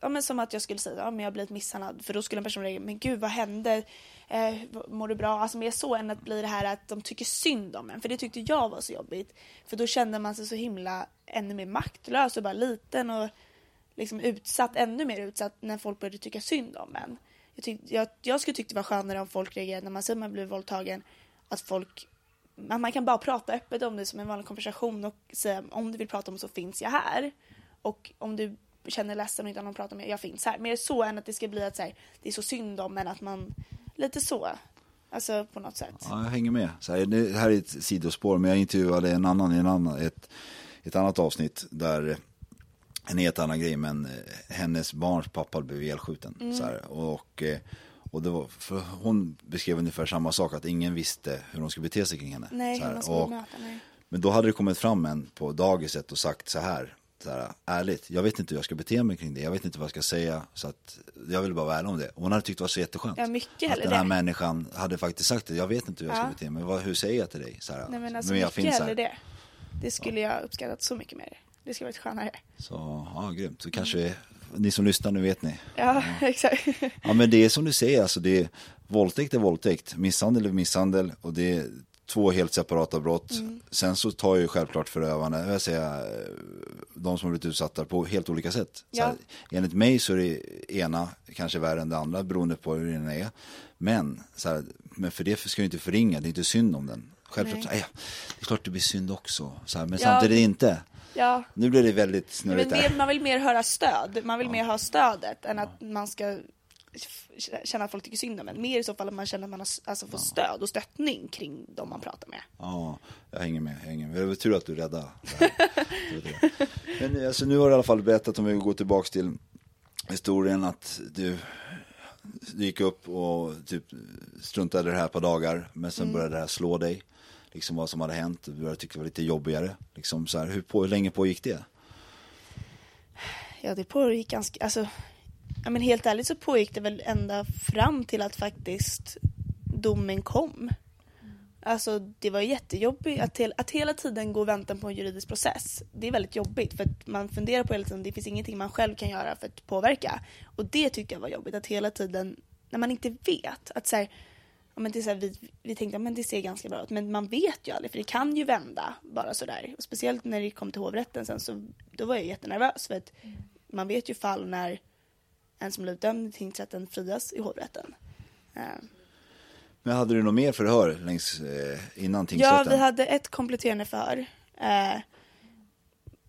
ja, men som att jag skulle säga, ja, men jag har blivit misshandlad. För då skulle en person reagera, men gud vad hände? Eh, mår du bra? Alltså mer så än att bli det här att de tycker synd om en. För det tyckte jag var så jobbigt. För då kände man sig så himla ännu mer maktlös och bara liten och liksom utsatt, ännu mer utsatt när folk började tycka synd om en. Jag, tyck, jag, jag skulle tycka det var skönare om folk reagerade när man säger att man blir våldtagen, att folk att man kan bara prata öppet om det som en vanlig konversation och säga om du vill prata om så finns jag här. Och om du känner ledsen och inte har någon att prata med, jag finns här. Mer så än att det ska bli att så här, det är så synd om men att man, lite så. Alltså på något sätt. Ja, jag hänger med. Så här, det här är ett sidospår, men jag intervjuade en annan i en annan, ett, ett annat avsnitt där en helt annan grej, men eh, hennes barns pappa blev ihjälskjuten. Mm. Så här, och, eh, och det var, för hon beskrev ungefär samma sak, att ingen visste hur de skulle bete sig kring henne. Nej, så här, och, möta. Men då hade det kommit fram en på dagiset och sagt så här, så här, ärligt, jag vet inte hur jag ska bete mig kring det, jag vet inte vad jag ska säga, så att jag vill bara vara ärlig om det. Och hon hade tyckt det var så jätteskönt. Ja, mycket att den här det. människan hade faktiskt sagt det, jag vet inte hur jag ska Ja. bete mig, vad, hur säger jag till dig? Så här, Nej men alltså men jag mycket finns här. det. Det skulle jag uppskattat så mycket mer. Det skulle varit skönare. Så, ja, grymt. Så kanske, ni som lyssnar, nu vet ni. Ja, exakt. Ja, men det är som du säger, alltså det är, våldtäkt är våldtäkt, misshandel är misshandel och det är två helt separata brott. Mm. Sen så tar ju självklart förövarna, jag säga, de som har blivit utsatta på helt olika sätt. Så Ja. här, enligt mig så är det ena kanske värre än det andra beroende på hur den är. Men, så här, men för det ska ju inte förringa, det är inte synd om den. Självklart, Nej. så, ja, det är klart det blir synd också, så här, men Ja. samtidigt inte. Ja, Nu blir det väldigt men snurrigt mer, där. man vill mer höra stöd. Man vill mer ha stödet än att man ska känna att folk tycker synd om en. Mer i så fall att man känner att man har, alltså, får stöd och stöttning kring de man pratar med. Ja, jag hänger med. Jag hänger med. Det var tur att du räddade Men alltså, nu har du i alla fall berättat om vi går tillbaka till historien att du, du gick upp och typ struntade i det här på dagar. Men sen började det här slå dig. Liksom vad som hade hänt. Du började tycka det var lite jobbigare. Liksom så här, hur, på, hur länge pågick det? Ja, det pågick ganska, alltså, ja men helt ärligt så pågick det väl ända fram till att faktiskt domen kom. Alltså det var jättejobbigt att, hel, att hela tiden gå och vänta på en juridisk process. Det är väldigt jobbigt för att man funderar på hela tiden, det finns ingenting man själv kan göra för att påverka. Och det tyckte jag var jobbigt, att hela tiden, när man inte vet, att så här, ja, men det är så här, vi, vi tänkte att det ser ganska bra ut, men man vet ju aldrig för det kan ju vända bara sådär. Speciellt när det kom till hovrätten sen så då var jag jättenervös för att man vet ju fall när en som blivit dömd i tingsrätten frias i hovrätten. Eh, Men hade du något mer förhör längs, eh, innan Ja, tingsrätten? vi hade ett kompletterande förhör. Eh,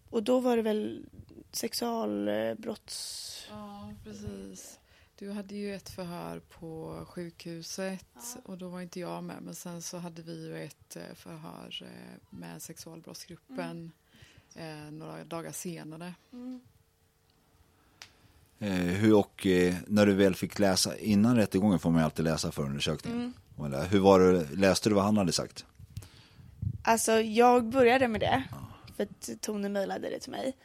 och då var det väl sexualbrotts... Ja, precis. Du hade ju ett förhör på sjukhuset och då var inte jag med. Men sen så hade vi ju ett förhör med sexualbrottsgruppen eh, några dagar senare. Eh, hur och eh, när du väl fick läsa, innan rättegången får man ju alltid läsa förundersökningen. Eller, hur var det, läste du vad han hade sagt? Alltså jag började med det. För att Tone mejlade det till mig.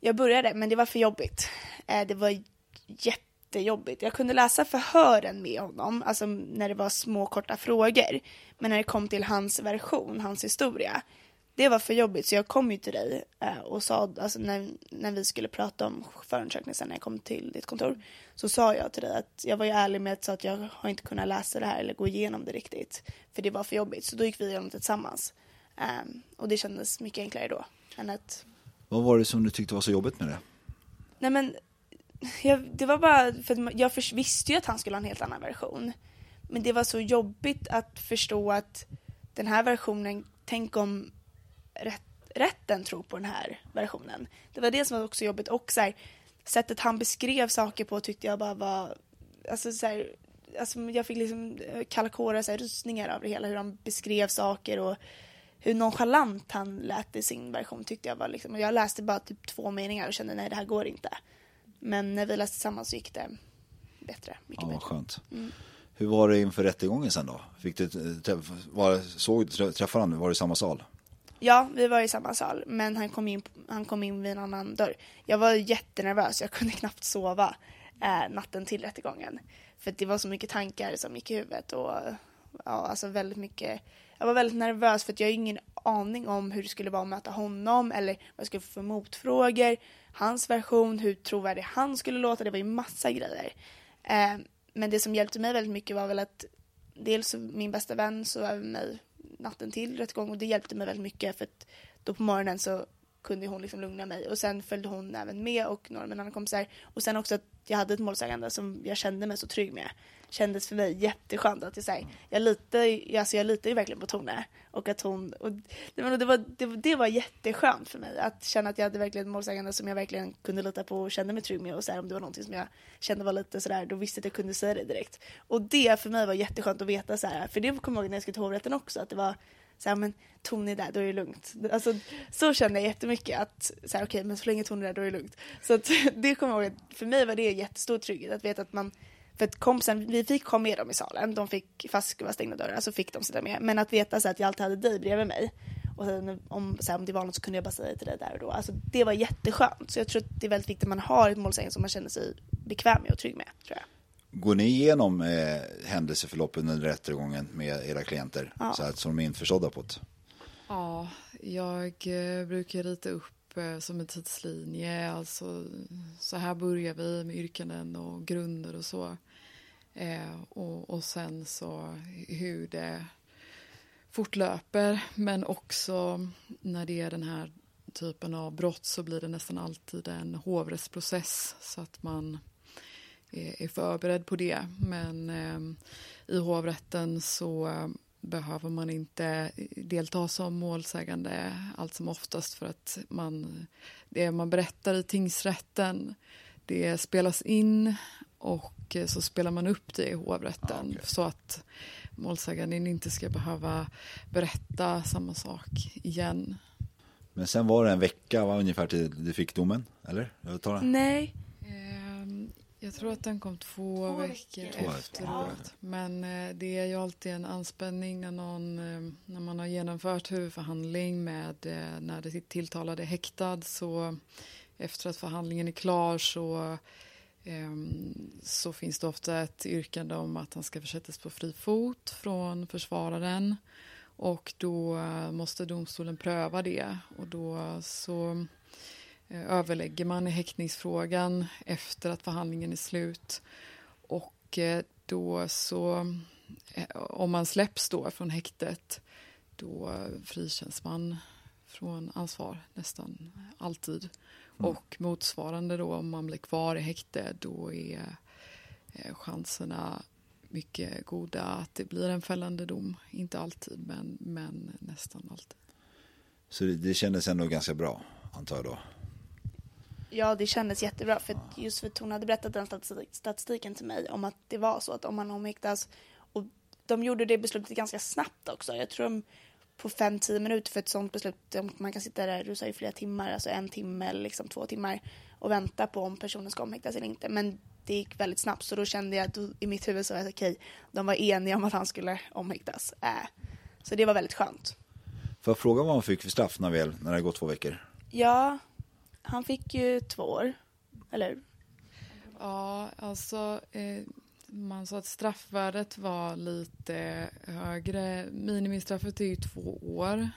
Jag började, men det var för jobbigt. Eh, det var jättejobbigt. Jag kunde läsa förhören med honom, alltså när det var små korta frågor. Men när det kom till hans version, hans historia, det var för jobbigt. Så jag kom ju till dig eh, och sa, alltså när, när vi skulle prata om förundersökningen sen när jag kom till ditt kontor, så sa jag till dig att jag var ju ärlig med att att jag har inte kunnat läsa det här eller gå igenom det riktigt. För det var för jobbigt. Så då gick vi igenom det tillsammans. Ehm, och det kändes mycket enklare då. Än att, Vad var det som du tyckte var så jobbigt med det? nej men, jag, det var bara för att jag visste ju att han skulle ha en helt annan version. Men det var så jobbigt att förstå att den här versionen, tänk om rätt, rätten tror på den här versionen. Det var det som var också jobbigt och så här, sättet han beskrev saker på tyckte jag bara var, alltså så här, alltså jag fick liksom eh, kalla kårar, så här, rysningar av det hela, hur han beskrev saker och hur nonchalant han lät i sin version tyckte jag var liksom, och jag läste bara typ två meningar och kände nej det här går inte. Men när vi läste tillsammans så gick det bättre, mycket Ja, vad skönt. Hur var det inför rättegången sen då? Fick du, eh, träff, var, såg, trä- träffade han, var det i samma sal? Ja, vi var i samma sal, men han kom in, han kom in vid en annan dörr. Jag var jättenervös, jag kunde knappt sova eh, natten till rättegången. För det var så mycket tankar som gick i huvudet och ja, alltså väldigt mycket. Jag var väldigt nervös för att jag har ingen aning om hur det skulle vara att möta honom eller vad jag skulle få för motfrågor. Hans version, hur trovärdig han skulle låta, det var ju massa grejer. Eh, men det som hjälpte mig väldigt mycket var väl att dels min bästa vän sov över mig natten till rättegång och det hjälpte mig väldigt mycket för att då på morgonen så kunde hon liksom lugna mig och sen följde hon även med och några av mina andra kompisar och sen också att jag hade ett målsägande som jag kände mig så trygg med. Kändes för mig jätteskönt att jag, säger jag litar ju- alltså jag litar ju verkligen på Tone och att hon, och det, var, det, var, det, var- det var jätteskönt för mig att känna att jag hade verkligen ett målsägande som jag verkligen kunde lita på och kände mig trygg med och så här, om det var någonting som jag kände var lite sådär, då visste jag att jag kunde säga det direkt. Och det för mig var jätteskönt att veta så här, för det kommer jag ihåg när jag skulle till hovrätten också, att det var så här, men Tony är där, då är det lugnt. Alltså, så kände jag jättemycket att, så här, okej, men så länge Tony är där, då är det lugnt. Så att, det kommer jag ihåg, att för mig var det jättestor trygghet att veta att man, för att kompisen, vi fick ha med dem i salen, de fick, fast det var stängda dörrar, så fick de sitta med. Men att veta så här, att jag alltid hade dig bredvid mig. Och sen, om, så här, om det var något så kunde jag bara säga till dig där och då. Alltså, det var jätteskönt. Så jag tror att det är väldigt viktigt att man har ett målsägande som man känner sig bekväm med och trygg med, tror jag. Går ni igenom eh, händelseförloppen under rättegången med era klienter? Ja. Så att, som de är införstådda på det? Ja, jag eh, brukar rita upp eh, som en tidslinje. Alltså, så här börjar vi med yrkanden och grunder och så. Eh, och, och sen så hur det fortlöper. Men också när det är den här typen av brott så blir det nästan alltid en hovrättsprocess. Så att man är, förberedd på det. Men eh, i hovrätten så eh, behöver man inte delta som målsägande allt som oftast för att man, det man berättar i tingsrätten det spelas in och så spelar man upp det i hovrätten Ja, okej. så att målsäganden inte ska behöva berätta samma sak igen. Men sen var det en vecka va, ungefär till du fick domen, eller? Jag tar det. Nej, Ehm, Jag tror att den kom två, veckor, efteråt. Men eh, det är ju alltid en anspänning när, någon, eh, när man har genomfört huvudförhandling med eh, när det tilltalade är häktad. Så efter att förhandlingen är klar så, ehm, så finns det ofta ett yrkande om att han ska försättas på fri fot från försvararen. Och då måste domstolen pröva det. Och då så överlägger man i häktningsfrågan efter att förhandlingen är slut. Och eh, då så, eh, om man släpps då från häktet, då frikänns man från ansvar nästan alltid. Mm. Och motsvarande då om man blir kvar i häkte, då är chanserna mycket goda att det blir en fällande dom. Inte alltid, men, men nästan alltid. Så det, det kändes ändå ganska bra, antar jag då? Ja, det kändes jättebra. För just för att hon hade berättat den statistiken till mig om att det var så att om man omhäktas och de gjorde det beslutet ganska snabbt också. Jag tror de på fem, tio minuter för ett sånt beslut. Man kan sitta där, du sa i flera timmar, alltså en timme eller liksom två timmar och vänta på om personen ska omhäktas eller inte. Men det gick väldigt snabbt så då kände jag att i mitt huvud så var det okej, okay, de var eniga om att han skulle omhäktas. Äh. Så det var väldigt skönt. Får jag fråga vad han fick för straff när, väl, när det gått två veckor? Ja, han fick ju två år, eller Ja, alltså eh, man sa att straffvärdet var lite högre. Minimistraffet är ju två år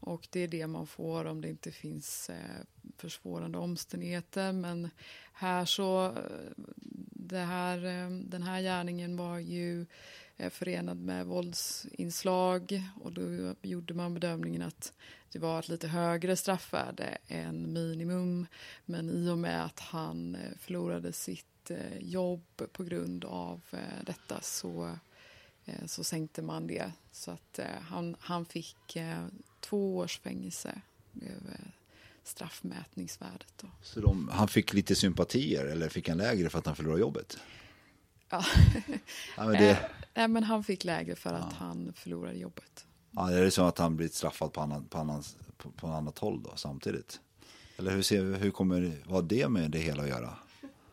och det är det man får om det inte finns eh, försvårande omständigheter. Men här så, eh, det här, eh, den här gärningen var ju förenad med våldsinslag och då gjorde man bedömningen att det var ett lite högre straffvärde än minimum. Men i och med att han eh, förlorade sitt eh, jobb på grund av eh, detta så, så sänkte man det. Så att han, han fick två års fängelse straffmätningsvärdet. Då. Så de, han fick lite sympatier eller fick han lägre för att han förlorade jobbet? Ja, ja men det... Nej, men han fick lägre för att ja. han förlorade jobbet. Ja, är det så att han blir straffad på, annan, på, annan, på, på annat håll då samtidigt? Eller hur, ser, hur kommer vad det med det hela att göra?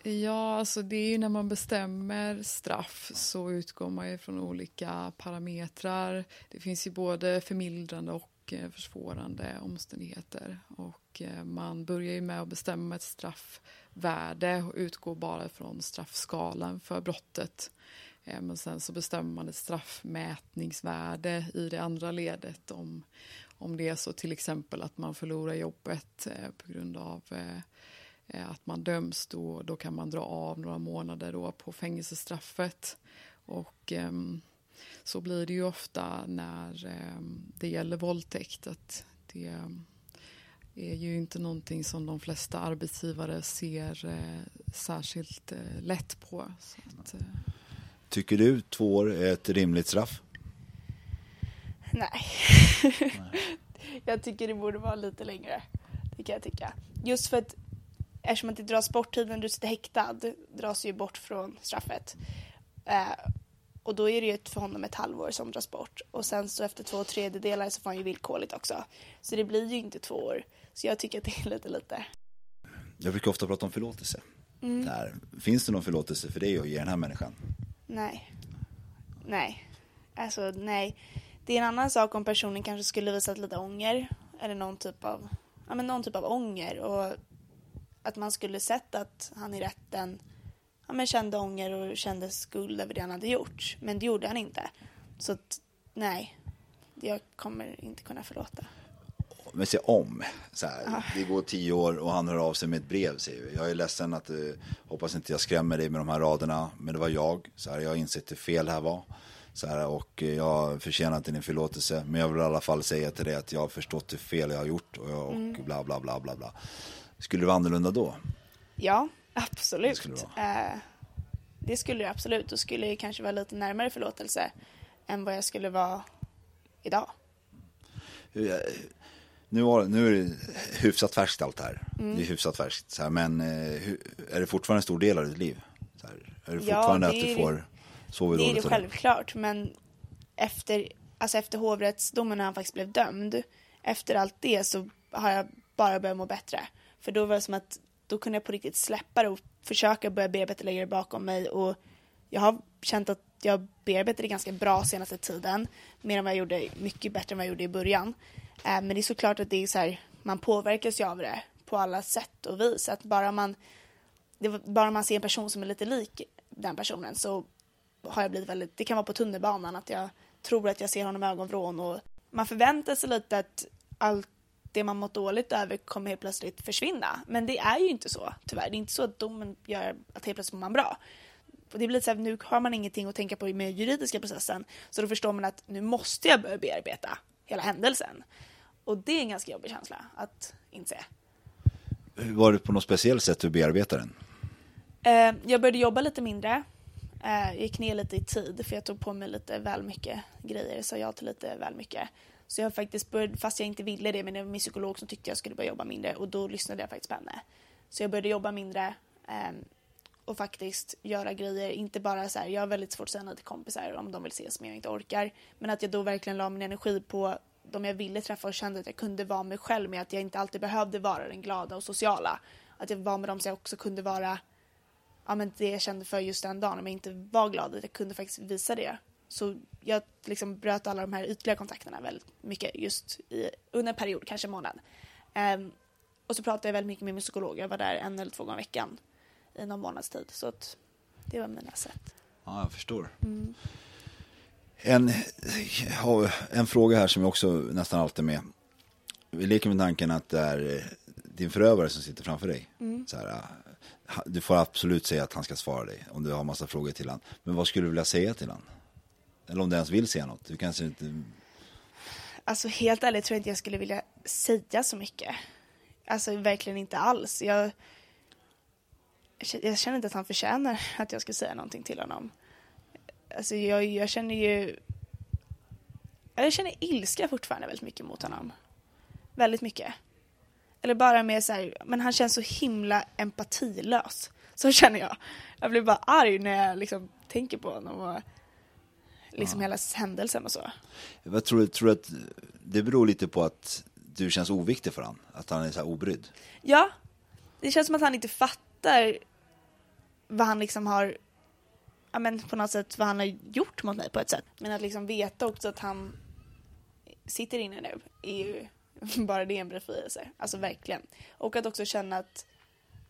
Ja, alltså det är ju när man bestämmer straff så utgår man ju från olika parametrar. Det finns ju både förmildrande och eh, försvårande omständigheter. Och eh, man börjar ju med att bestämma ett straffvärde och utgår bara från straffskalan för brottet. Men sen så bestämmer man ett straffmätningsvärde i det andra ledet om, om det är så till exempel att man förlorar jobbet eh, på grund av eh, eh, att man döms då, då kan man dra av några månader då på fängelsestraffet. Och ehm, så blir det ju ofta när ehm, det gäller våldtäkt att det är ju inte någonting som de flesta arbetsgivare ser särskilt lätt på. Så att, Tycker du två år är ett rimligt straff? Nej. jag tycker det borde vara lite längre. Det kan jag tycka. Just för att eftersom att det dras bort tiden du sitter häktad dras ju bort från straffet. Eh, och då är det ju för honom ett halvår som dras bort. Och sen så efter två tredjedelar så får han ju villkorligt också. Så det blir ju inte två år. Så jag tycker att det är lite lite. Jag brukar ofta prata om förlåtelse. Mm. Där. Finns det någon förlåtelse för dig att ge den här människan? Nej. Nej. Alltså nej. Det är en annan sak om personen kanske skulle visat lite ånger. Eller någon typ av, ja men någon typ av ånger. Och att man skulle sett att han i rätten ja, men kände ånger och kände skuld över det han hade gjort. Men det gjorde han inte. Så att, nej. Jag kommer inte kunna förlåta men se om. Så här, det går tio år och han hör av sig med ett brev. Säger vi. Jag är ledsen att, uh, hoppas inte jag skrämmer dig med de här raderna. Men det var jag. Så här, jag har insett hur fel här var. Så här, och jag förtjänar inte din förlåtelse. Men jag vill i alla fall säga till dig att jag har förstått hur fel jag har gjort. Och, jag, och mm. bla bla bla bla bla. Skulle det vara annorlunda då? Ja, absolut. Det skulle det, uh, det skulle det absolut. Då skulle det kanske vara lite närmare förlåtelse än vad jag skulle vara idag. Hur, nu, var, nu är det hyfsat färskt allt det här. Mm. Det är hyfsat färskt. Så här, men eh, är det fortfarande en stor del av ditt liv? Så här, är det fortfarande ja, det att du får sova? Det är det självklart. Men efter, alltså efter hovrättsdomen när han faktiskt blev dömd. Efter allt det så har jag bara börjat må bättre. För då var det som att då kunde jag på riktigt släppa det och försöka börja bearbeta lägga det bakom mig och jag har känt att jag bearbetar det ganska bra senaste tiden. Mer än vad jag gjorde, mycket bättre än vad jag gjorde i början. Eh, men det är såklart att det är så här, man påverkas ju av det på alla sätt och vis. Att bara man, det, bara man ser en person som är lite lik den personen så har jag blivit väldigt, det kan vara på tunnelbanan att jag tror att jag ser honom i ögonvrån och man förväntar sig lite att allt det man mått dåligt över kommer helt plötsligt försvinna. Men det är ju inte så, tyvärr. Det är inte så att domen gör att helt plötsligt mår man bra. Och det blir så här, nu har man ingenting att tänka på med juridiska processen, så då förstår man att nu måste jag börja bearbeta hela händelsen. Och det är en ganska jobbig känsla att inse. Var det på något speciellt sätt du bearbetade den? Eh, jag började jobba lite mindre. Eh, jag gick ner lite i tid för jag tog på mig lite väl mycket grejer, sa jag till lite väl mycket. Så jag faktiskt började, fast jag inte ville det, men det var min psykolog som tyckte jag skulle börja jobba mindre och då lyssnade jag faktiskt på henne. Så jag började jobba mindre eh, och faktiskt göra grejer, inte bara så här, jag har väldigt svårt att säga nej till kompisar om de vill ses men jag inte orkar. Men att jag då verkligen la min energi på de jag ville träffa och kände att jag kunde vara mig själv med att jag inte alltid behövde vara den glada och sociala. Att jag var med dem så jag också kunde vara ja, men det jag kände för just den dagen om jag inte var glad att jag kunde faktiskt visa det. Så jag liksom bröt alla de här ytliga kontakterna väldigt mycket just i, under en period, kanske en månad. Um, och så pratade jag väldigt mycket med min psykolog. Jag var där en eller två gånger i veckan i någon månads tid. Så att det var mina sätt. Ja, jag förstår. Mm. En, en fråga här som jag också nästan alltid med. Vi leker med tanken att det är din förövare som sitter framför dig. Mm. Så här, du får absolut säga att han ska svara dig om du har massa frågor till honom. Men vad skulle du vilja säga till honom? Eller om du ens vill säga något. Du kanske inte... Alltså helt ärligt tror jag inte jag skulle vilja säga så mycket. Alltså verkligen inte alls. Jag, jag känner inte att han förtjänar att jag ska säga någonting till honom. Alltså jag, jag känner ju... Jag känner ilska fortfarande väldigt mycket mot honom. Väldigt mycket. Eller bara mer så här, men han känns så himla empatilös. Så känner jag. Jag blir bara arg när jag liksom tänker på honom och liksom ja. hela händelsen och så. Jag tror, tror att det beror lite på att du känns oviktig för honom? Att han är så här obrydd? Ja. Det känns som att han inte fattar vad han liksom har, ja men på något sätt vad han har gjort mot mig på ett sätt. Men att liksom veta också att han sitter inne nu är ju bara det en befrielse. Alltså verkligen. Och att också känna att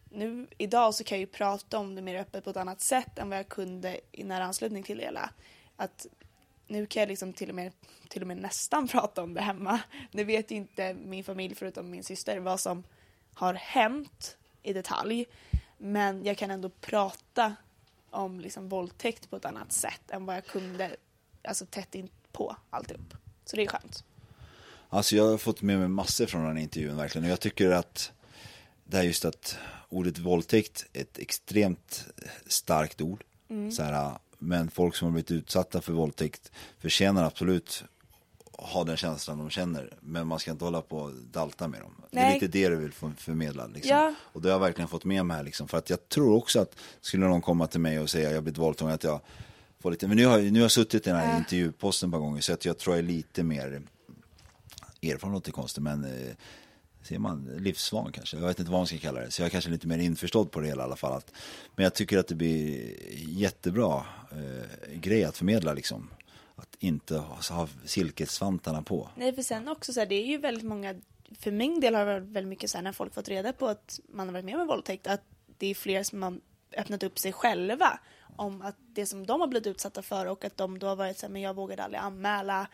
nu idag så kan jag ju prata om det mer öppet på ett annat sätt än vad jag kunde i nära anslutning till det hela. Att nu kan jag liksom till och med, till och med nästan prata om det hemma. Nu vet ju inte min familj förutom min syster vad som har hänt i detalj. Men jag kan ändå prata om liksom våldtäkt på ett annat sätt än vad jag kunde alltså tätt in på alltihop. Så det är skönt. Alltså jag har fått med mig massor från den intervjun verkligen och jag tycker att det är just att ordet våldtäkt är ett extremt starkt ord. Mm. Så här, men folk som har blivit utsatta för våldtäkt förtjänar absolut ha den känslan de känner. Men man ska inte hålla på och dalta med dem. Nej. Det är lite det du vill förmedla. Liksom. Ja. Och det har jag verkligen fått med mig här. Liksom. För att jag tror också att skulle någon komma till mig och säga att jag blivit våldtagen, att jag får lite, men nu har, nu har jag suttit i den här ja. intervjuposten ett par gånger så att jag tror jag är lite mer erfaren låter konstigt men eh, ser man livsvan kanske. Jag vet inte vad man ska kalla det. Så jag är kanske lite mer införstådd på det hela i alla fall. Att, men jag tycker att det blir jättebra eh, grej att förmedla liksom. Att inte ha, ha silkesvantarna på. Nej för sen också så här, det är ju väldigt många, för min del har det varit väldigt mycket så här när folk fått reda på att man har varit med om en våldtäkt. Att det är fler som har öppnat upp sig själva om att det som de har blivit utsatta för och att de då har varit så här, men jag vågade aldrig anmäla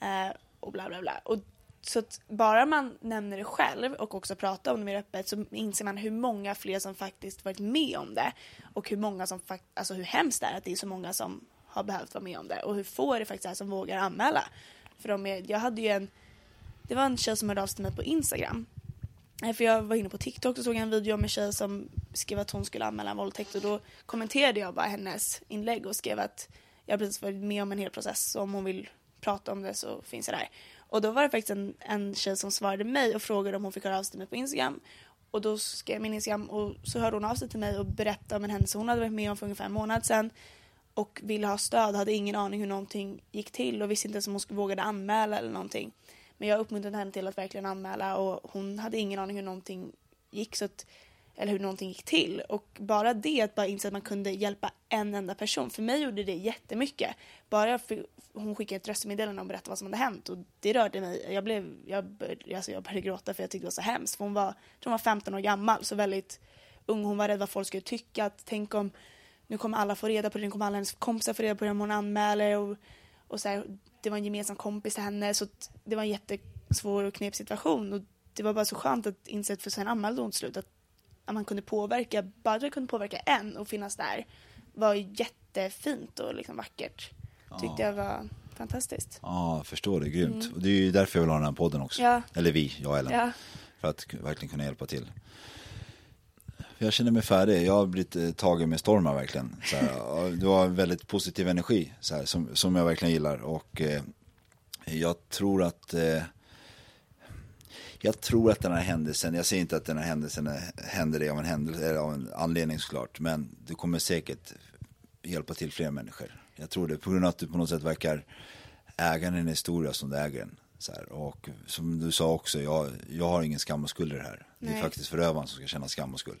eh, och bla bla bla. Och så att bara man nämner det själv och också pratar om det mer öppet så inser man hur många fler som faktiskt varit med om det och hur många som faktiskt, alltså hur hemskt det är att det är så många som har behövt vara med om det och hur få är det faktiskt är som vågar anmäla. För de är, jag hade ju en, det var en tjej som hörde av sig till mig på Instagram. Eh, för jag var inne på TikTok och såg en video om en tjej som skrev att hon skulle anmäla en våldtäkt och då kommenterade jag bara hennes inlägg och skrev att jag precis varit med om en hel process så om hon vill prata om det så finns jag där. Och då var det faktiskt en, en tjej som svarade mig och frågade om hon fick höra av sig till mig på Instagram. Och då skrev jag min Instagram och så hörde hon av sig till mig och berättade om en händelse hon hade varit med om för ungefär en månad sedan. Och ville ha stöd, hade ingen aning hur någonting gick till och visste inte ens om hon vågade anmäla eller någonting. Men jag uppmuntrade henne till att verkligen anmäla och hon hade ingen aning hur någonting gick så att eller hur någonting gick till. Och bara det, att bara inse att man kunde hjälpa en enda person, för mig gjorde det jättemycket. Bara för, hon skickade ett röstmeddelande och berättade vad som hade hänt och det rörde mig. Jag, blev, jag, började, alltså jag började gråta för jag tyckte det var så hemskt. För hon var, hon var 15 år gammal, så väldigt ung. Hon var rädd vad folk skulle tycka. Att tänk om nu kommer alla få reda på det, nu kommer alla hennes kompisar få reda på det om hon anmäler. Och, och så här, det var en gemensam kompis till henne, så det var en jättesvår och knep situation. Och det var bara så skönt att inse, för sen anmälde hon till slut, att, att man kunde påverka, bara att kunde påverka en och finnas där var jättefint och liksom vackert. Tyckte ja. jag var fantastiskt. Ja, förstår det. Grymt. Mm. Och det är ju därför jag vill ha den här podden också. Ja. Eller vi, jag och Ellen. Ja. För att verkligen kunna hjälpa till. Jag känner mig färdig. Jag har blivit eh, tagen med storm här verkligen. Så här, du har väldigt positiv energi så här, som, som jag verkligen gillar. Och eh, jag tror att eh, jag tror att den här händelsen, jag säger inte att den här händelsen händer det av en händelse, eller av en anledning såklart, men du kommer säkert hjälpa till fler människor. Jag tror det, på grund av att du på något sätt verkar äga en historia som du äger den. Här, och som du sa också, jag, jag har ingen skam och skuld i det här. Nej. Det är faktiskt förövaren som ska känna skam och skuld.